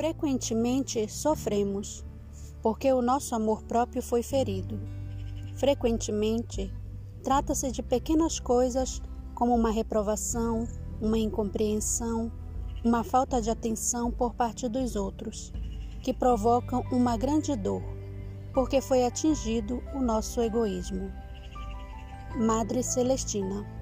Frequentemente sofremos, porque o nosso amor próprio foi ferido. Frequentemente, trata-se de pequenas coisas como uma reprovação, uma incompreensão, uma falta de atenção por parte dos outros, que provocam uma grande dor, porque foi atingido o nosso egoísmo. Madre Celestina